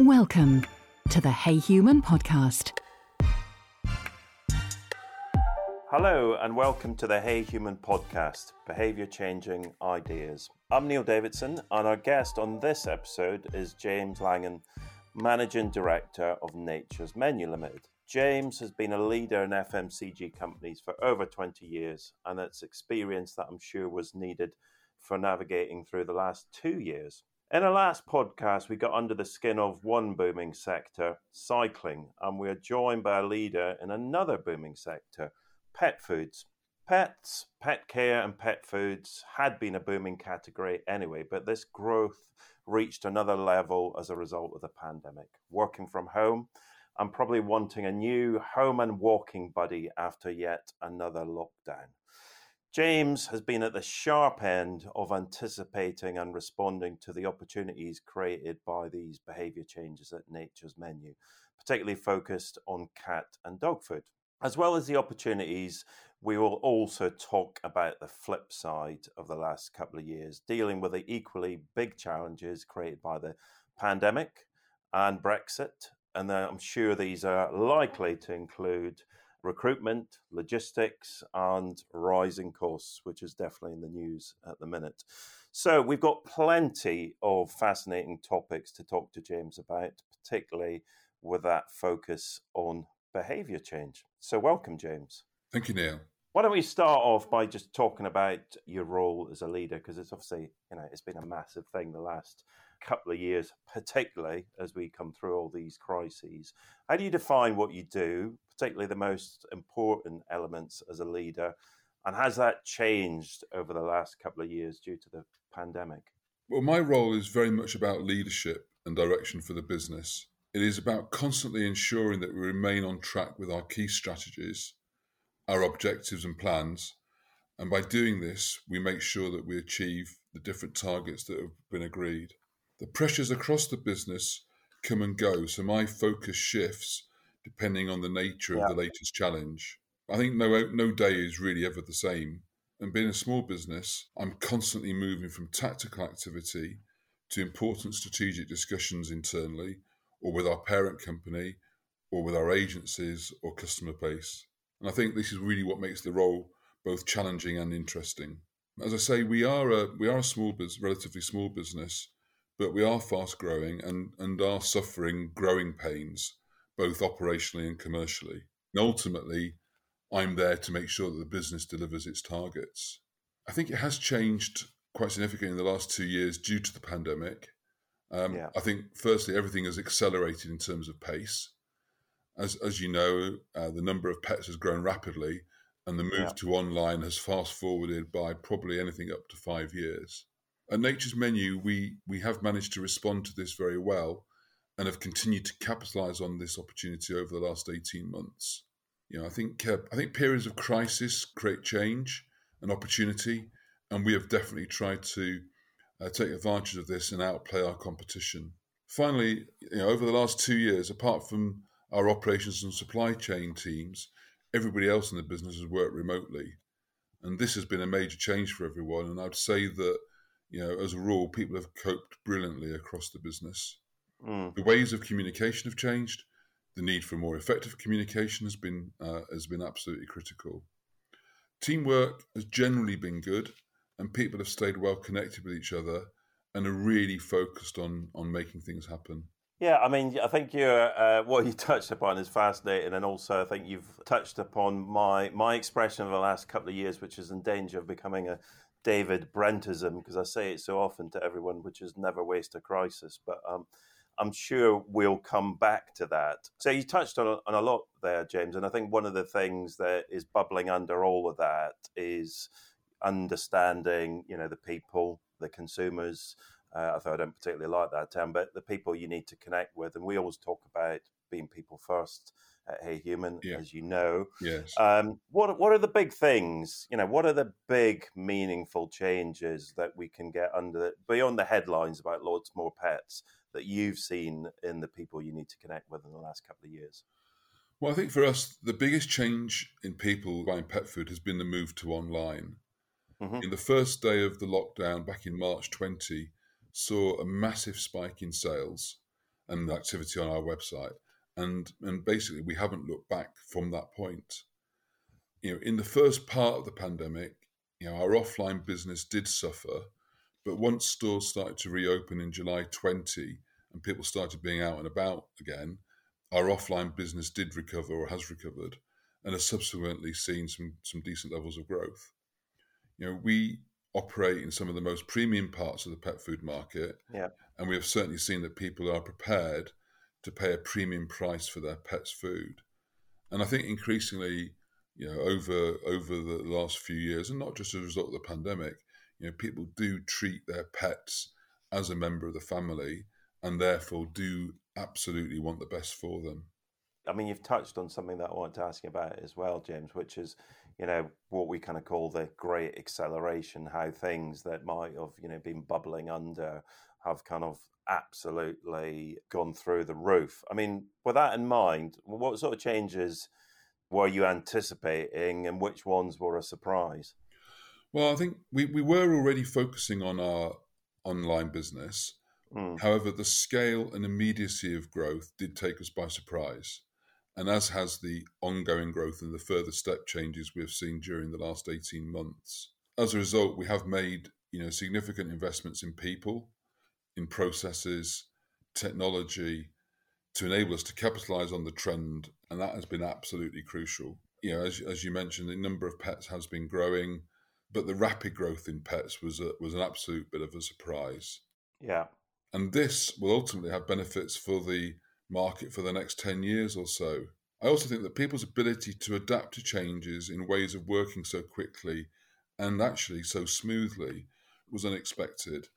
Welcome to the Hey Human podcast. Hello, and welcome to the Hey Human podcast Behaviour Changing Ideas. I'm Neil Davidson, and our guest on this episode is James Langan, Managing Director of Nature's Menu Limited. James has been a leader in FMCG companies for over 20 years, and it's experience that I'm sure was needed for navigating through the last two years. In our last podcast, we got under the skin of one booming sector, cycling, and we're joined by a leader in another booming sector, pet foods. Pets, pet care, and pet foods had been a booming category anyway, but this growth reached another level as a result of the pandemic. Working from home and probably wanting a new home and walking buddy after yet another lockdown. James has been at the sharp end of anticipating and responding to the opportunities created by these behavior changes at Nature's Menu, particularly focused on cat and dog food. As well as the opportunities, we will also talk about the flip side of the last couple of years, dealing with the equally big challenges created by the pandemic and Brexit. And uh, I'm sure these are likely to include recruitment, logistics, and rising costs, which is definitely in the news at the minute. So, we've got plenty of fascinating topics to talk to James about, particularly with that focus on behaviour change. So, welcome, James. Thank you, Neil. Why don't we start off by just talking about your role as a leader? Because it's obviously, you know, it's been a massive thing the last couple of years, particularly as we come through all these crises. How do you define what you do, particularly the most important elements as a leader? And has that changed over the last couple of years due to the pandemic? Well, my role is very much about leadership and direction for the business. It is about constantly ensuring that we remain on track with our key strategies our objectives and plans. And by doing this, we make sure that we achieve the different targets that have been agreed. The pressures across the business come and go, so my focus shifts depending on the nature yeah. of the latest challenge. I think no no day is really ever the same. And being a small business, I'm constantly moving from tactical activity to important strategic discussions internally or with our parent company or with our agencies or customer base. And I think this is really what makes the role both challenging and interesting. As I say, we are a we are a small business, relatively small business, but we are fast growing and, and are suffering growing pains, both operationally and commercially. And ultimately, I'm there to make sure that the business delivers its targets. I think it has changed quite significantly in the last two years due to the pandemic. Um, yeah. I think, firstly, everything has accelerated in terms of pace as as you know, uh, the number of pets has grown rapidly, and the move yeah. to online has fast forwarded by probably anything up to five years. At Nature's Menu, we we have managed to respond to this very well, and have continued to capitalise on this opportunity over the last eighteen months. You know, I think uh, I think periods of crisis create change and opportunity, and we have definitely tried to uh, take advantage of this and outplay our competition. Finally, you know, over the last two years, apart from our operations and supply chain teams, everybody else in the business has worked remotely. And this has been a major change for everyone. And I'd say that, you know, as a rule, people have coped brilliantly across the business. Mm. The ways of communication have changed. The need for more effective communication has been uh, has been absolutely critical. Teamwork has generally been good, and people have stayed well connected with each other and are really focused on on making things happen. Yeah, I mean, I think uh, what you touched upon is fascinating, and also I think you've touched upon my my expression of the last couple of years, which is in danger of becoming a David Brentism, because I say it so often to everyone, which is never waste a crisis. But um, I'm sure we'll come back to that. So you touched on, on a lot there, James, and I think one of the things that is bubbling under all of that is understanding, you know, the people, the consumers uh, although I don't particularly like that term, but the people you need to connect with. And we always talk about being people first at Hey Human, yeah. as you know. Yes. Um, what What are the big things? You know, what are the big meaningful changes that we can get under the, beyond the headlines about lots more pets that you've seen in the people you need to connect with in the last couple of years? Well, I think for us, the biggest change in people buying pet food has been the move to online. Mm-hmm. In the first day of the lockdown back in March 20, saw a massive spike in sales. and activity on our website. And, and basically, we haven't looked back from that point. You know, in the first part of the pandemic, you know, our offline business did suffer, but once stores started to reopen in July 20 and people started being out and about again, our offline business did recover or has recovered and has subsequently seen some, some decent levels of growth. You know, we operate in some of the most premium parts of the pet food market. Yeah. And we have certainly seen that people are prepared to pay a premium price for their pet's food. And I think increasingly, you know, over over the last few years, and not just as a result of the pandemic, you know, people do treat their pets as a member of the family and therefore do absolutely want the best for them. I mean, you've touched on something that I wanted to ask you about as well, James, which is, you know, what we kind of call the great acceleration, how things that might have, you know, been bubbling under have kind of absolutely gone through the roof. I mean, with that in mind, what sort of changes were you anticipating and which ones were a surprise? Well, I think we, we were already focusing on our online business. Mm. However, the scale and immediacy of growth did take us by surprise and as has the ongoing growth and the further step changes we have seen during the last 18 months. As a result, we have made you know significant investments in people, in processes, technology to enable us to capitalize on the trend, and that has been absolutely crucial. You know, as, as you mentioned, the number of pets has been growing, but the rapid growth in pets was a, was an absolute bit of a surprise. Yeah, and this will ultimately have benefits for the market for the next 10 years or so. I also think that people's ability to adapt to changes in ways of working so quickly and actually so smoothly was unexpected.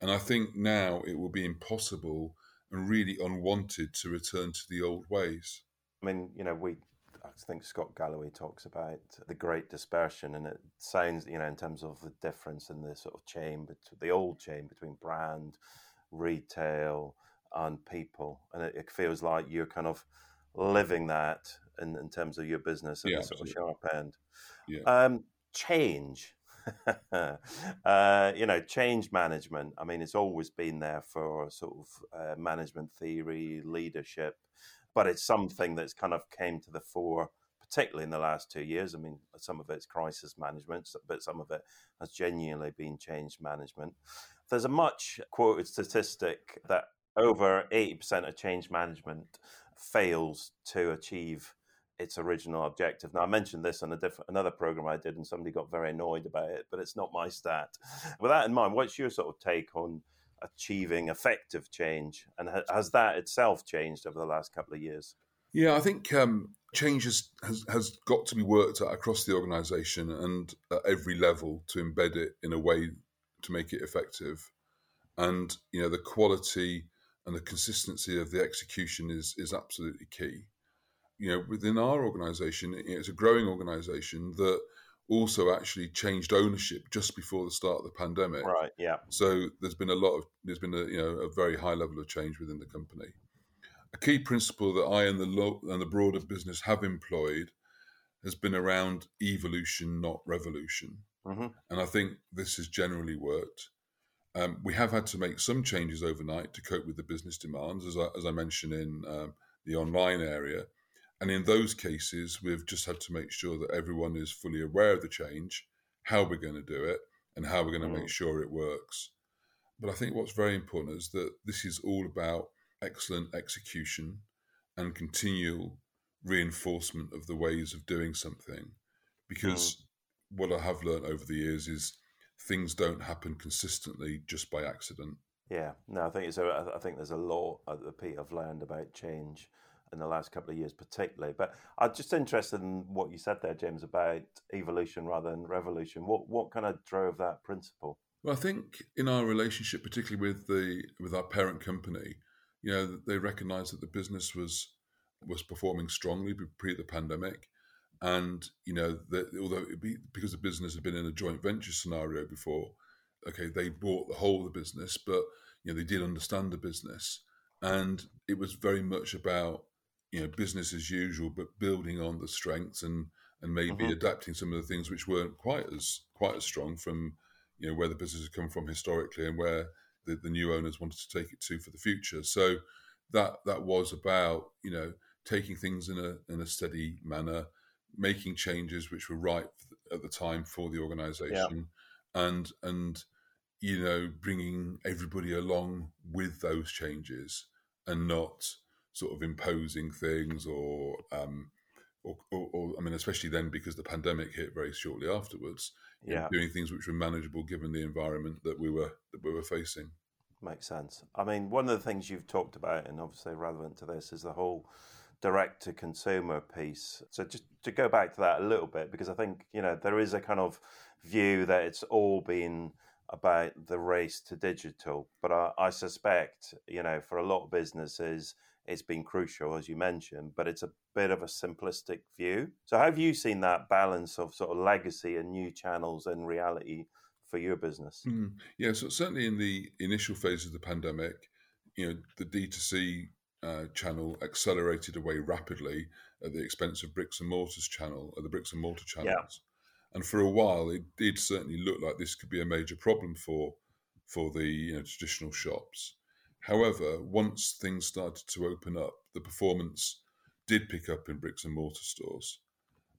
And I think now it will be impossible and really unwanted to return to the old ways. I mean, you know, we I think Scott Galloway talks about the great dispersion, and it sounds, you know, in terms of the difference in the sort of chain, the old chain between brand, retail, and people. And it, it, feels like you're kind of living that in, in terms of your business at yeah, the sort absolutely. of sharp end. Yeah. Um, change. uh, you know, change management. I mean, it's always been there for sort of uh, management theory, leadership, but it's something that's kind of came to the fore, particularly in the last two years. I mean, some of it's crisis management, but some of it has genuinely been change management. There's a much quoted statistic that over 80% of change management fails to achieve its original objective. Now, I mentioned this on a different another program I did, and somebody got very annoyed about it, but it's not my stat. With that in mind, what's your sort of take on achieving effective change, and has that itself changed over the last couple of years? Yeah, I think um, change has, has, has got to be worked at across the organisation and at every level to embed it in a way to make it effective. And you know, the quality and the consistency of the execution is is absolutely key. You know, within our organisation, it's a growing organisation that also actually changed ownership just before the start of the pandemic. Right. Yeah. So there's been a lot of there's been a you know a very high level of change within the company. A key principle that I and the lo- and the broader business have employed has been around evolution, not revolution. Mm-hmm. And I think this has generally worked. Um, we have had to make some changes overnight to cope with the business demands, as I, as I mentioned in um, the online area. And in those cases, we've just had to make sure that everyone is fully aware of the change, how we're going to do it, and how we're going to mm. make sure it works. But I think what's very important is that this is all about excellent execution and continual reinforcement of the ways of doing something. Because mm what I have learned over the years is things don't happen consistently just by accident. Yeah, no, I think it's a, I think there's a lot the Pete have learned about change in the last couple of years, particularly. But I'm just interested in what you said there, James, about evolution rather than revolution. What what kind of drove that principle? Well, I think in our relationship, particularly with the with our parent company, you know, they recognised that the business was was performing strongly pre the pandemic, and you know that although be, because the business had been in a joint venture scenario before okay they bought the whole of the business but you know they did understand the business and it was very much about you know business as usual but building on the strengths and and maybe mm-hmm. adapting some of the things which weren't quite as quite as strong from you know where the business had come from historically and where the, the new owners wanted to take it to for the future so that that was about you know taking things in a in a steady manner, making changes which were right at the time for the organisation, yeah. and and you know bringing everybody along with those changes and not sort of imposing things or um, or, or, or, I mean, especially then because the pandemic hit very shortly afterwards. Yeah, doing things which were manageable given the environment that we were that we were facing. Makes sense. I mean, one of the things you've talked about, and obviously relevant to this, is the whole direct to consumer piece. So just to go back to that a little bit, because I think you know there is a kind of view that it's all been about the race to digital, but I, I suspect you know for a lot of businesses it's been crucial, as you mentioned, but it's a bit of a simplistic view. So, have you seen that balance of sort of legacy and new channels and reality for your business? Mm, yeah, so certainly in the initial phase of the pandemic, you know, the D2C uh, channel accelerated away rapidly at the expense of bricks and mortars channel, uh, the bricks and mortar channels. Yeah. And for a while, it did certainly look like this could be a major problem for for the you know, traditional shops. However, once things started to open up, the performance did pick up in bricks and mortar stores.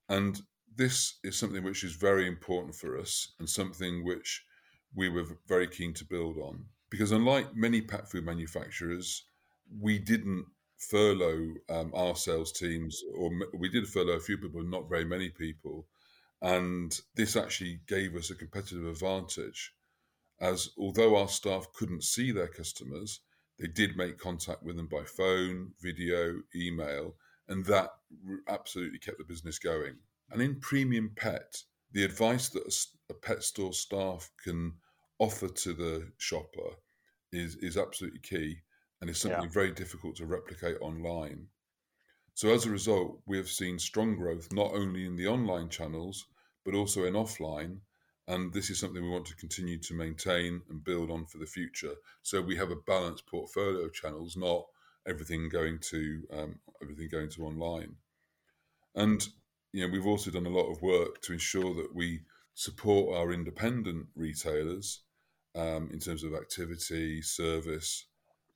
And this is something which is very important for us and something which we were very keen to build on. Because unlike many pet food manufacturers, we didn't furlough um, our sales teams, or we did furlough a few people, not very many people. And this actually gave us a competitive advantage, as although our staff couldn't see their customers, they did make contact with them by phone, video, email, and that absolutely kept the business going. And in premium pet, the advice that a, pet store staff can offer to the shopper is is absolutely key and is something yeah. very difficult to replicate online. So as a result, we have seen strong growth not only in the online channels but also in offline and this is something we want to continue to maintain and build on for the future. So we have a balanced portfolio of channels, not everything going to um, everything going to online. And you know, we've also done a lot of work to ensure that we support our independent retailers um, in terms of activity, service,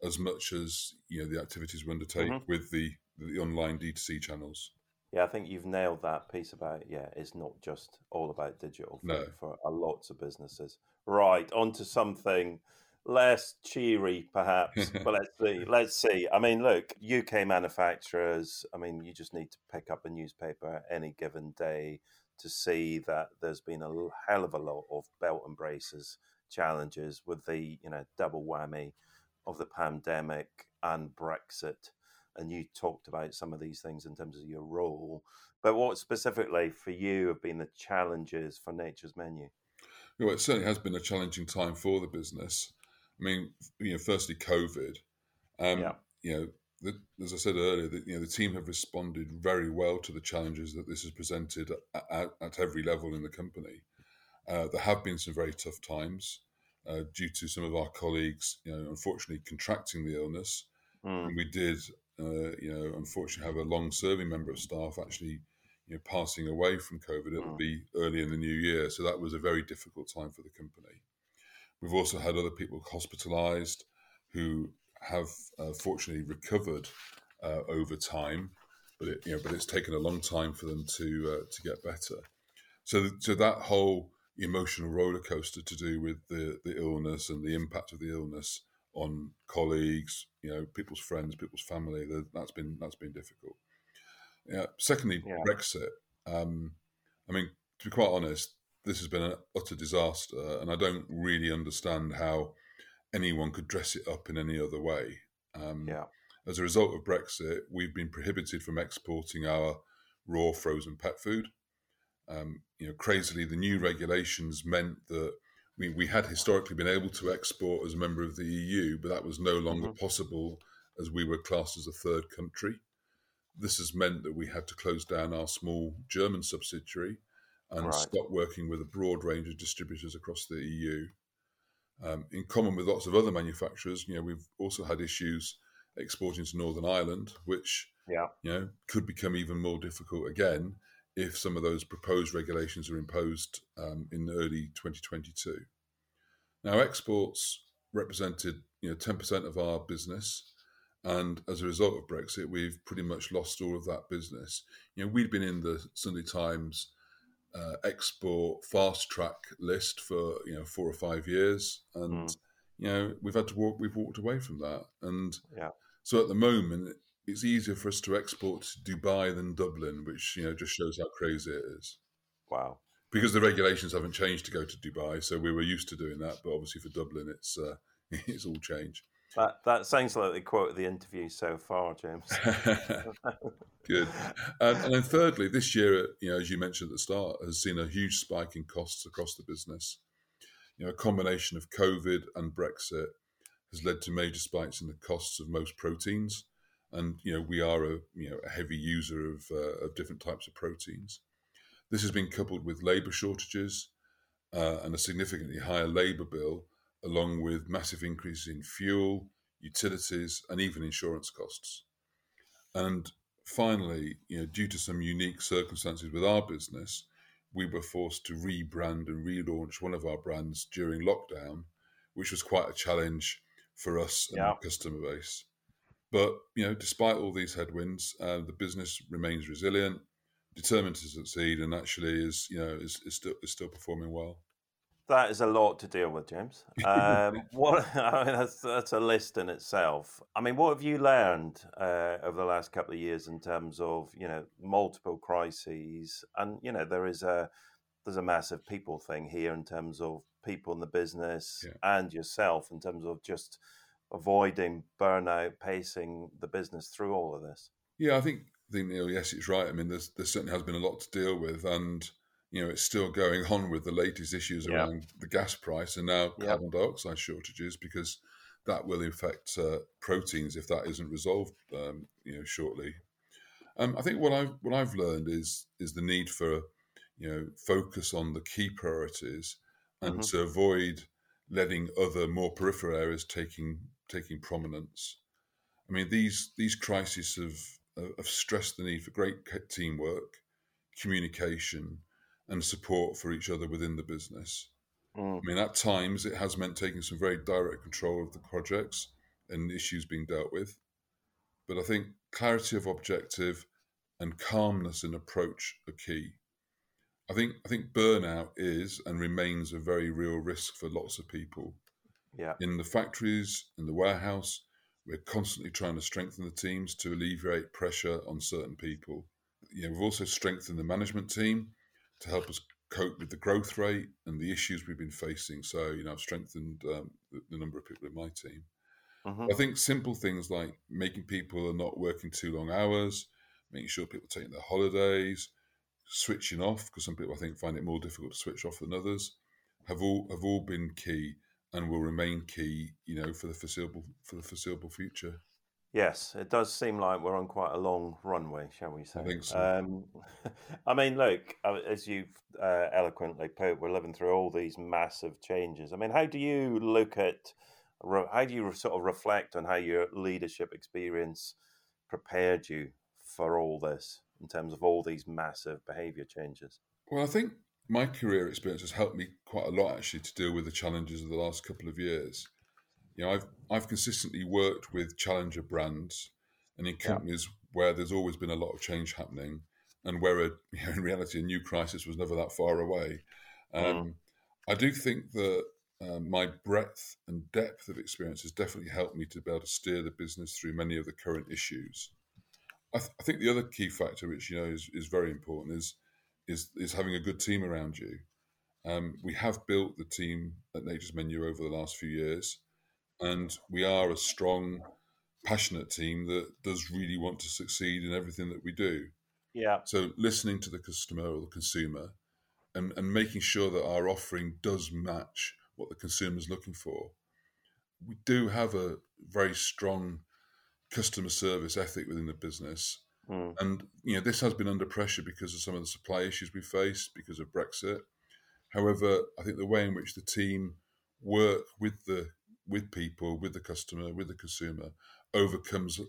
as much as you know the activities we undertake mm-hmm. with the the online D2C channels. Yeah, I think you've nailed that piece about yeah, it's not just all about digital no. for lots of businesses. Right, on to something less cheery, perhaps. but let's see. Let's see. I mean, look, UK manufacturers. I mean, you just need to pick up a newspaper any given day to see that there's been a hell of a lot of belt and braces challenges with the you know double whammy of the pandemic and Brexit and you talked about some of these things in terms of your role. But what specifically for you have been the challenges for Nature's Menu? Well, it certainly has been a challenging time for the business. I mean, you know, firstly, COVID. Um, yeah. You know, the, as I said earlier, the, you know, the team have responded very well to the challenges that this has presented at, at, at every level in the company. Uh, there have been some very tough times uh, due to some of our colleagues, you know, unfortunately contracting the illness. Mm. And we did uh, you know, unfortunately have a long-serving member of staff actually, you know, passing away from COVID. It'll mm. be early in the new year, so that was a very difficult time for the company. We've also had other people hospitalised who have uh, fortunately recovered uh, over time, but it, you know, but it's taken a long time for them to uh, to get better. So, so that whole emotional roller coaster to do with the the illness and the impact of the illness on colleagues, you know, people's friends, people's family. That's been that's been difficult. Yeah. Secondly, yeah. Brexit. Um, I mean, to be quite honest, this has been an utter disaster, and I don't really understand how anyone could dress it up in any other way. Um, yeah. As a result of Brexit, we've been prohibited from exporting our raw frozen pet food. Um, you know, crazily, the new regulations meant that we, we had historically been able to export as a member of the EU, but that was no longer mm-hmm. possible as we were classed as a third country. This has meant that we had to close down our small German subsidiary and right. stop working with a broad range of distributors across the EU. Um, in common with lots of other manufacturers, you know, we've also had issues exporting to Northern Ireland, which yeah. you know could become even more difficult again if some of those proposed regulations are imposed um, in early 2022. Now, exports represented you know 10% of our business, And as a result of Brexit, we've pretty much lost all of that business. You know, we'd been in the Sunday Times uh, export fast track list for you know four or five years, and mm. you know we've had to walk. We've walked away from that, and yeah. so at the moment it's easier for us to export to Dubai than Dublin, which you know just shows how crazy it is. Wow. Because the regulations haven't changed to go to Dubai, so we were used to doing that. But obviously for Dublin, it's uh, it's all changed. That that sounds like the quote of the interview so far, James. Good. Um, and then thirdly, this year, you know, as you mentioned at the start, has seen a huge spike in costs across the business. You know, a combination of COVID and Brexit has led to major spikes in the costs of most proteins, and you know, we are a you know a heavy user of uh, of different types of proteins. This has been coupled with labour shortages uh, and a significantly higher labour bill along with massive increases in fuel, utilities, and even insurance costs. And finally, you know, due to some unique circumstances with our business, we were forced to rebrand and relaunch one of our brands during lockdown, which was quite a challenge for us and yeah. our customer base. But you know, despite all these headwinds, uh, the business remains resilient, determined to succeed, and actually is you know is, is still is still performing well. That is a lot to deal with, James. Um, what I mean, that's that's a list in itself. I mean, what have you learned uh, over the last couple of years in terms of you know multiple crises, and you know there is a there's a massive people thing here in terms of people in the business yeah. and yourself in terms of just avoiding burnout, pacing the business through all of this. Yeah, I think I think Neil, yes, it's right. I mean, there's there certainly has been a lot to deal with, and you know, it's still going on with the latest issues around the gas price and now carbon dioxide shortages because that will affect uh, proteins if that isn't resolved, um, you know, shortly. Um, I think what I've what I've learned is is the need for you know focus on the key priorities and mm-hmm. to avoid letting other more peripheral areas taking taking prominence. I mean, these these crises have have stressed the need for great teamwork, communication, and support for each other within the business. Mm. I mean, at times it has meant taking some very direct control of the projects and issues being dealt with. But I think clarity of objective and calmness in approach are key. I think I think burnout is and remains a very real risk for lots of people. Yeah. In the factories, in the warehouse, we're constantly trying to strengthen the teams to alleviate pressure on certain people. You know, we've also strengthened the management team to help us cope with the growth rate and the issues we've been facing. So, you know, I've strengthened um, the, the, number of people in my team. Mm-hmm. I think simple things like making people are not working too long hours, making sure people are taking their holidays, switching off because some people I think find it more difficult to switch off than others, have all have all been key and will remain key, you know, for the foreseeable for the foreseeable future. Yes, it does seem like we're on quite a long runway, shall we say? I think so. Um, I mean, look, uh, as you've uh, eloquently put, we're living through all these massive changes. I mean, how do you look at, how do you sort of reflect on how your leadership experience prepared you for all this in terms of all these massive behaviour changes? Well, I think my career experience has helped me quite a lot actually to deal with the challenges of the last couple of years you know, I've I've consistently worked with challenger brands and in companies yeah. where there's always been a lot of change happening, and where a, you know, in reality a new crisis was never that far away. Um, mm. I do think that uh, my breadth and depth of experience has definitely helped me to be able to steer the business through many of the current issues. I, th- I think the other key factor, which you know is, is very important, is is is having a good team around you. Um, we have built the team at Nature's Menu over the last few years and we are a strong, passionate team that does really want to succeed in everything that we do. Yeah. So listening to the customer or the consumer, and and making sure that our offering does match what the consumer is looking for. We do have a very strong customer service ethic within the business. Mm. And you know this has been under pressure because of some of the supply issues we faced because of Brexit. However, I think the way in which the team work with the with people, with the customer, with the consumer, overcomes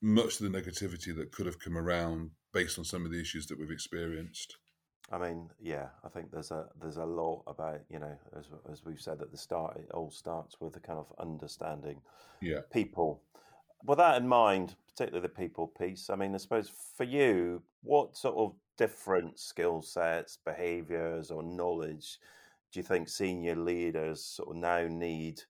much of the negativity that could have come around based on some of the issues that we've experienced. I mean, yeah, I think there's a there's a lot about you know as as we've said at the start, it all starts with a kind of understanding yeah. people with that in mind, particularly the people piece, I mean, I suppose for you, what sort of different skill sets, behaviors, or knowledge do you think senior leaders sort of now need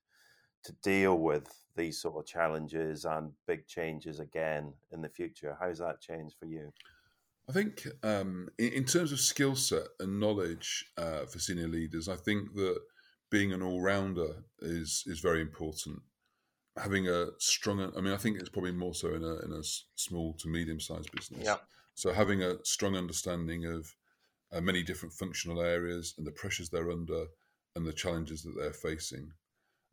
to deal with these sort of challenges and big changes again in the future? How's that changed for you? I think um, in, in, terms of skill set and knowledge uh, for senior leaders, I think that being an all rounder is is very important. Having a strong, I mean, I think it's probably more so in a in a small to medium sized business. Yeah. So having a strong understanding of uh, many different functional areas and the pressures they're under and the challenges that they're facing,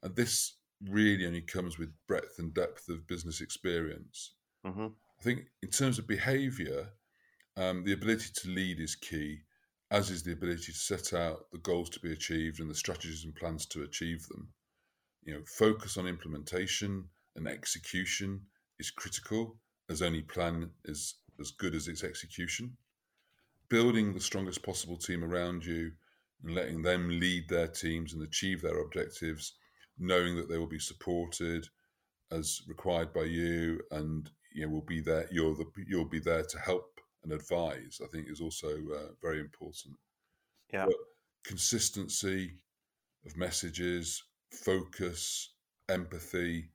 and this really only comes with breadth and depth of business experience. Mm-hmm. I think in terms of behaviour, um, the ability to lead is key, as is the ability to set out the goals to be achieved and the strategies and plans to achieve them. You know, focus on implementation and execution is critical, as any plan is as good as its execution. Building the strongest possible team around you and letting them lead their teams and achieve their objectives knowing that they will be supported as required by you, and you know will be there. You're the you'll be there to help and advise. I think is also uh, very important. Yeah, but consistency of messages, focus, empathy,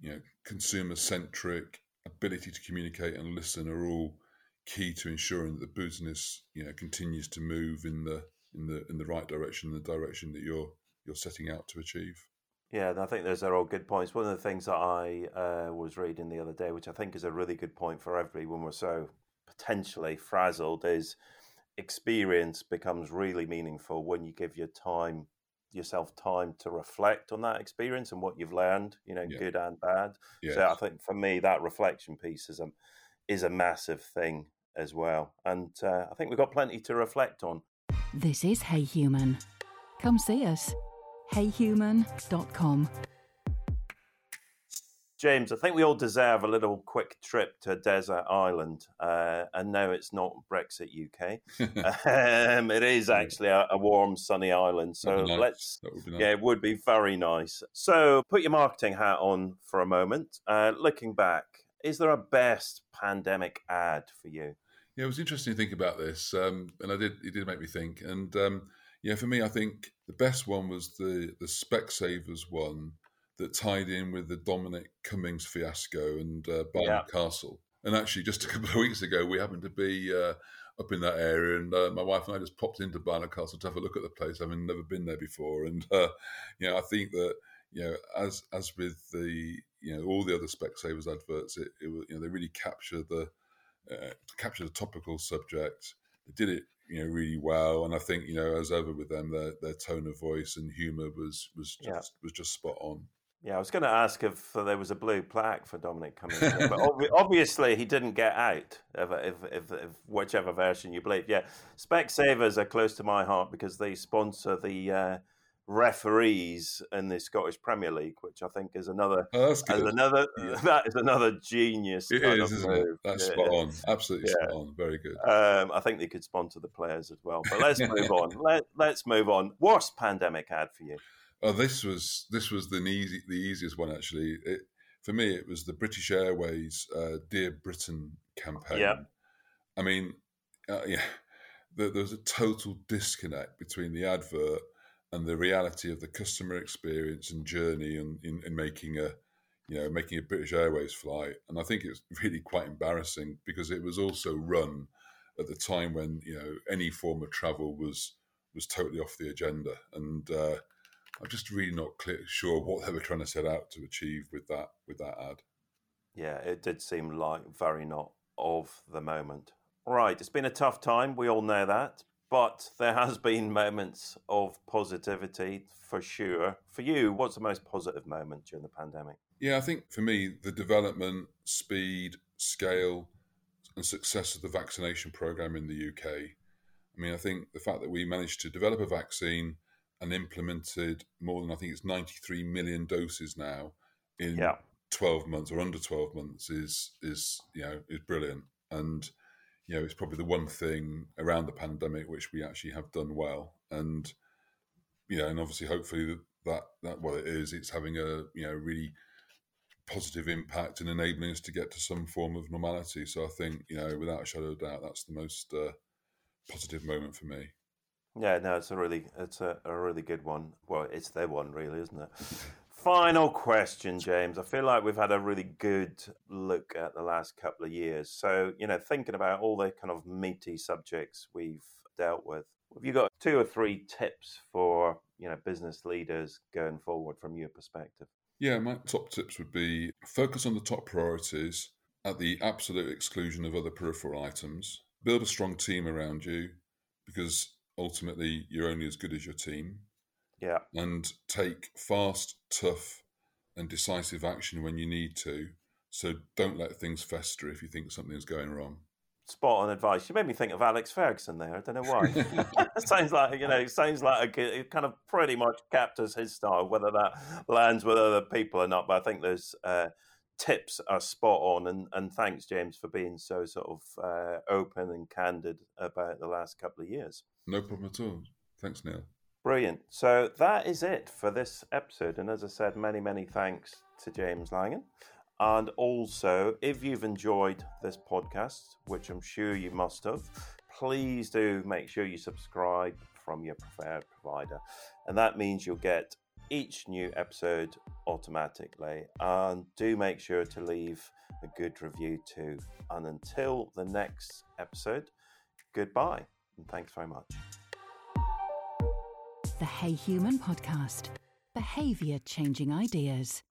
you know, consumer centric ability to communicate and listen are all key to ensuring that the business you know continues to move in the in the in the right direction, the direction that you're you're setting out to achieve. Yeah, I think those are all good points. One of the things that I uh, was reading the other day, which I think is a really good point for everybody when we're so potentially frazzled, is experience becomes really meaningful when you give your time yourself time to reflect on that experience and what you've learned, you know, yeah. good and bad. Yes. So I think for me that reflection piece is a is a massive thing as well, and uh, I think we've got plenty to reflect on. This is Hey Human. Come see us heyhuman.com. James, I think we all deserve a little quick trip to desert island. Uh, and no, it's not Brexit UK. um, it is actually a, a, warm, sunny island. So nice. let's, nice. yeah, it would be very nice. So put your marketing hat on for a moment. Uh, looking back, is there a best pandemic ad for you? Yeah, it was interesting to think about this, um, and I did. It did make me think. And um, yeah, for me, I think the best one was the the Specsavers one that tied in with the Dominic Cummings fiasco and uh, Barnard yeah. Castle. And actually, just a couple of weeks ago, we happened to be uh, up in that area, and uh, my wife and I just popped into Barnard Castle to have a look at the place, having never been there before. And uh, you know, I think that you know, as as with the you know all the other Specsavers adverts, it, it you know they really capture the uh, capture the topical subject. They did it you know really well. And I think you know as ever with them, their their tone of voice and humour was was just yeah. was just spot on. Yeah, I was going to ask if there was a blue plaque for Dominic Cummings, but obviously he didn't get out. If, if, if, if, whichever version you believe, yeah, Specsavers are close to my heart because they sponsor the uh, referees in the Scottish Premier League, which I think is another oh, that's good. another yeah. that is another genius. It is, isn't move. it? That's yeah, spot on. Absolutely yeah. spot on. Very good. Um, I think they could sponsor the players as well. But let's move on. Let Let's move on. Worst pandemic ad for you? Oh, this was this was the easy the easiest one actually. It, for me, it was the British Airways uh, "Dear Britain" campaign. Yeah. I mean, uh, yeah, there, there was a total disconnect between the advert and the reality of the customer experience and journey and in, in, making a you know making a British Airways flight. And I think it's really quite embarrassing because it was also run at the time when you know any form of travel was was totally off the agenda. And uh, I'm just really not clear, sure what they were trying to set out to achieve with that with that ad. Yeah, it did seem like very not of the moment. Right, it's been a tough time. We all know that, but there has been moments of positivity for sure. For you, what's the most positive moment during the pandemic? Yeah, I think for me, the development, speed, scale, and success of the vaccination program in the UK. I mean, I think the fact that we managed to develop a vaccine and implemented more than I think it's 93 million doses now in yeah. 12 months or under 12 months is is you know is brilliant and you know, it's probably the one thing around the pandemic which we actually have done well. And, you know, and obviously, hopefully, that, that, what it is, it's having a, you know, really positive impact in enabling us to get to some form of normality. So I think, you know, without a shadow of doubt, that's the most uh, positive moment for me. Yeah, no, it's a really, it's a, a really good one. Well, it's their one, really, isn't it? Final question, James. I feel like we've had a really good look at the last couple of years. So, you know, thinking about all the kind of meaty subjects we've dealt with, have you got two or three tips for, you know, business leaders going forward from your perspective? Yeah, my top tips would be focus on the top priorities at the absolute exclusion of other peripheral items. Build a strong team around you because ultimately you're only as good as your team. Yeah. And take fast, tough, and decisive action when you need to. So don't let things fester if you think something's going wrong. Spot on advice. You made me think of Alex Ferguson there. I don't know why. It sounds like you know. It sounds like a, it kind of pretty much captures his style. Whether that lands with other people or not, but I think there's uh, tips are spot on. And, and thanks, James, for being so sort of uh, open and candid about the last couple of years. No problem at all. Thanks, Neil. Brilliant. So that is it for this episode. And as I said, many, many thanks to James Langan. And also, if you've enjoyed this podcast, which I'm sure you must have, please do make sure you subscribe from your preferred provider. And that means you'll get each new episode automatically. And do make sure to leave a good review too. And until the next episode, goodbye and thanks very much. The Hey Human podcast. Behavior changing ideas.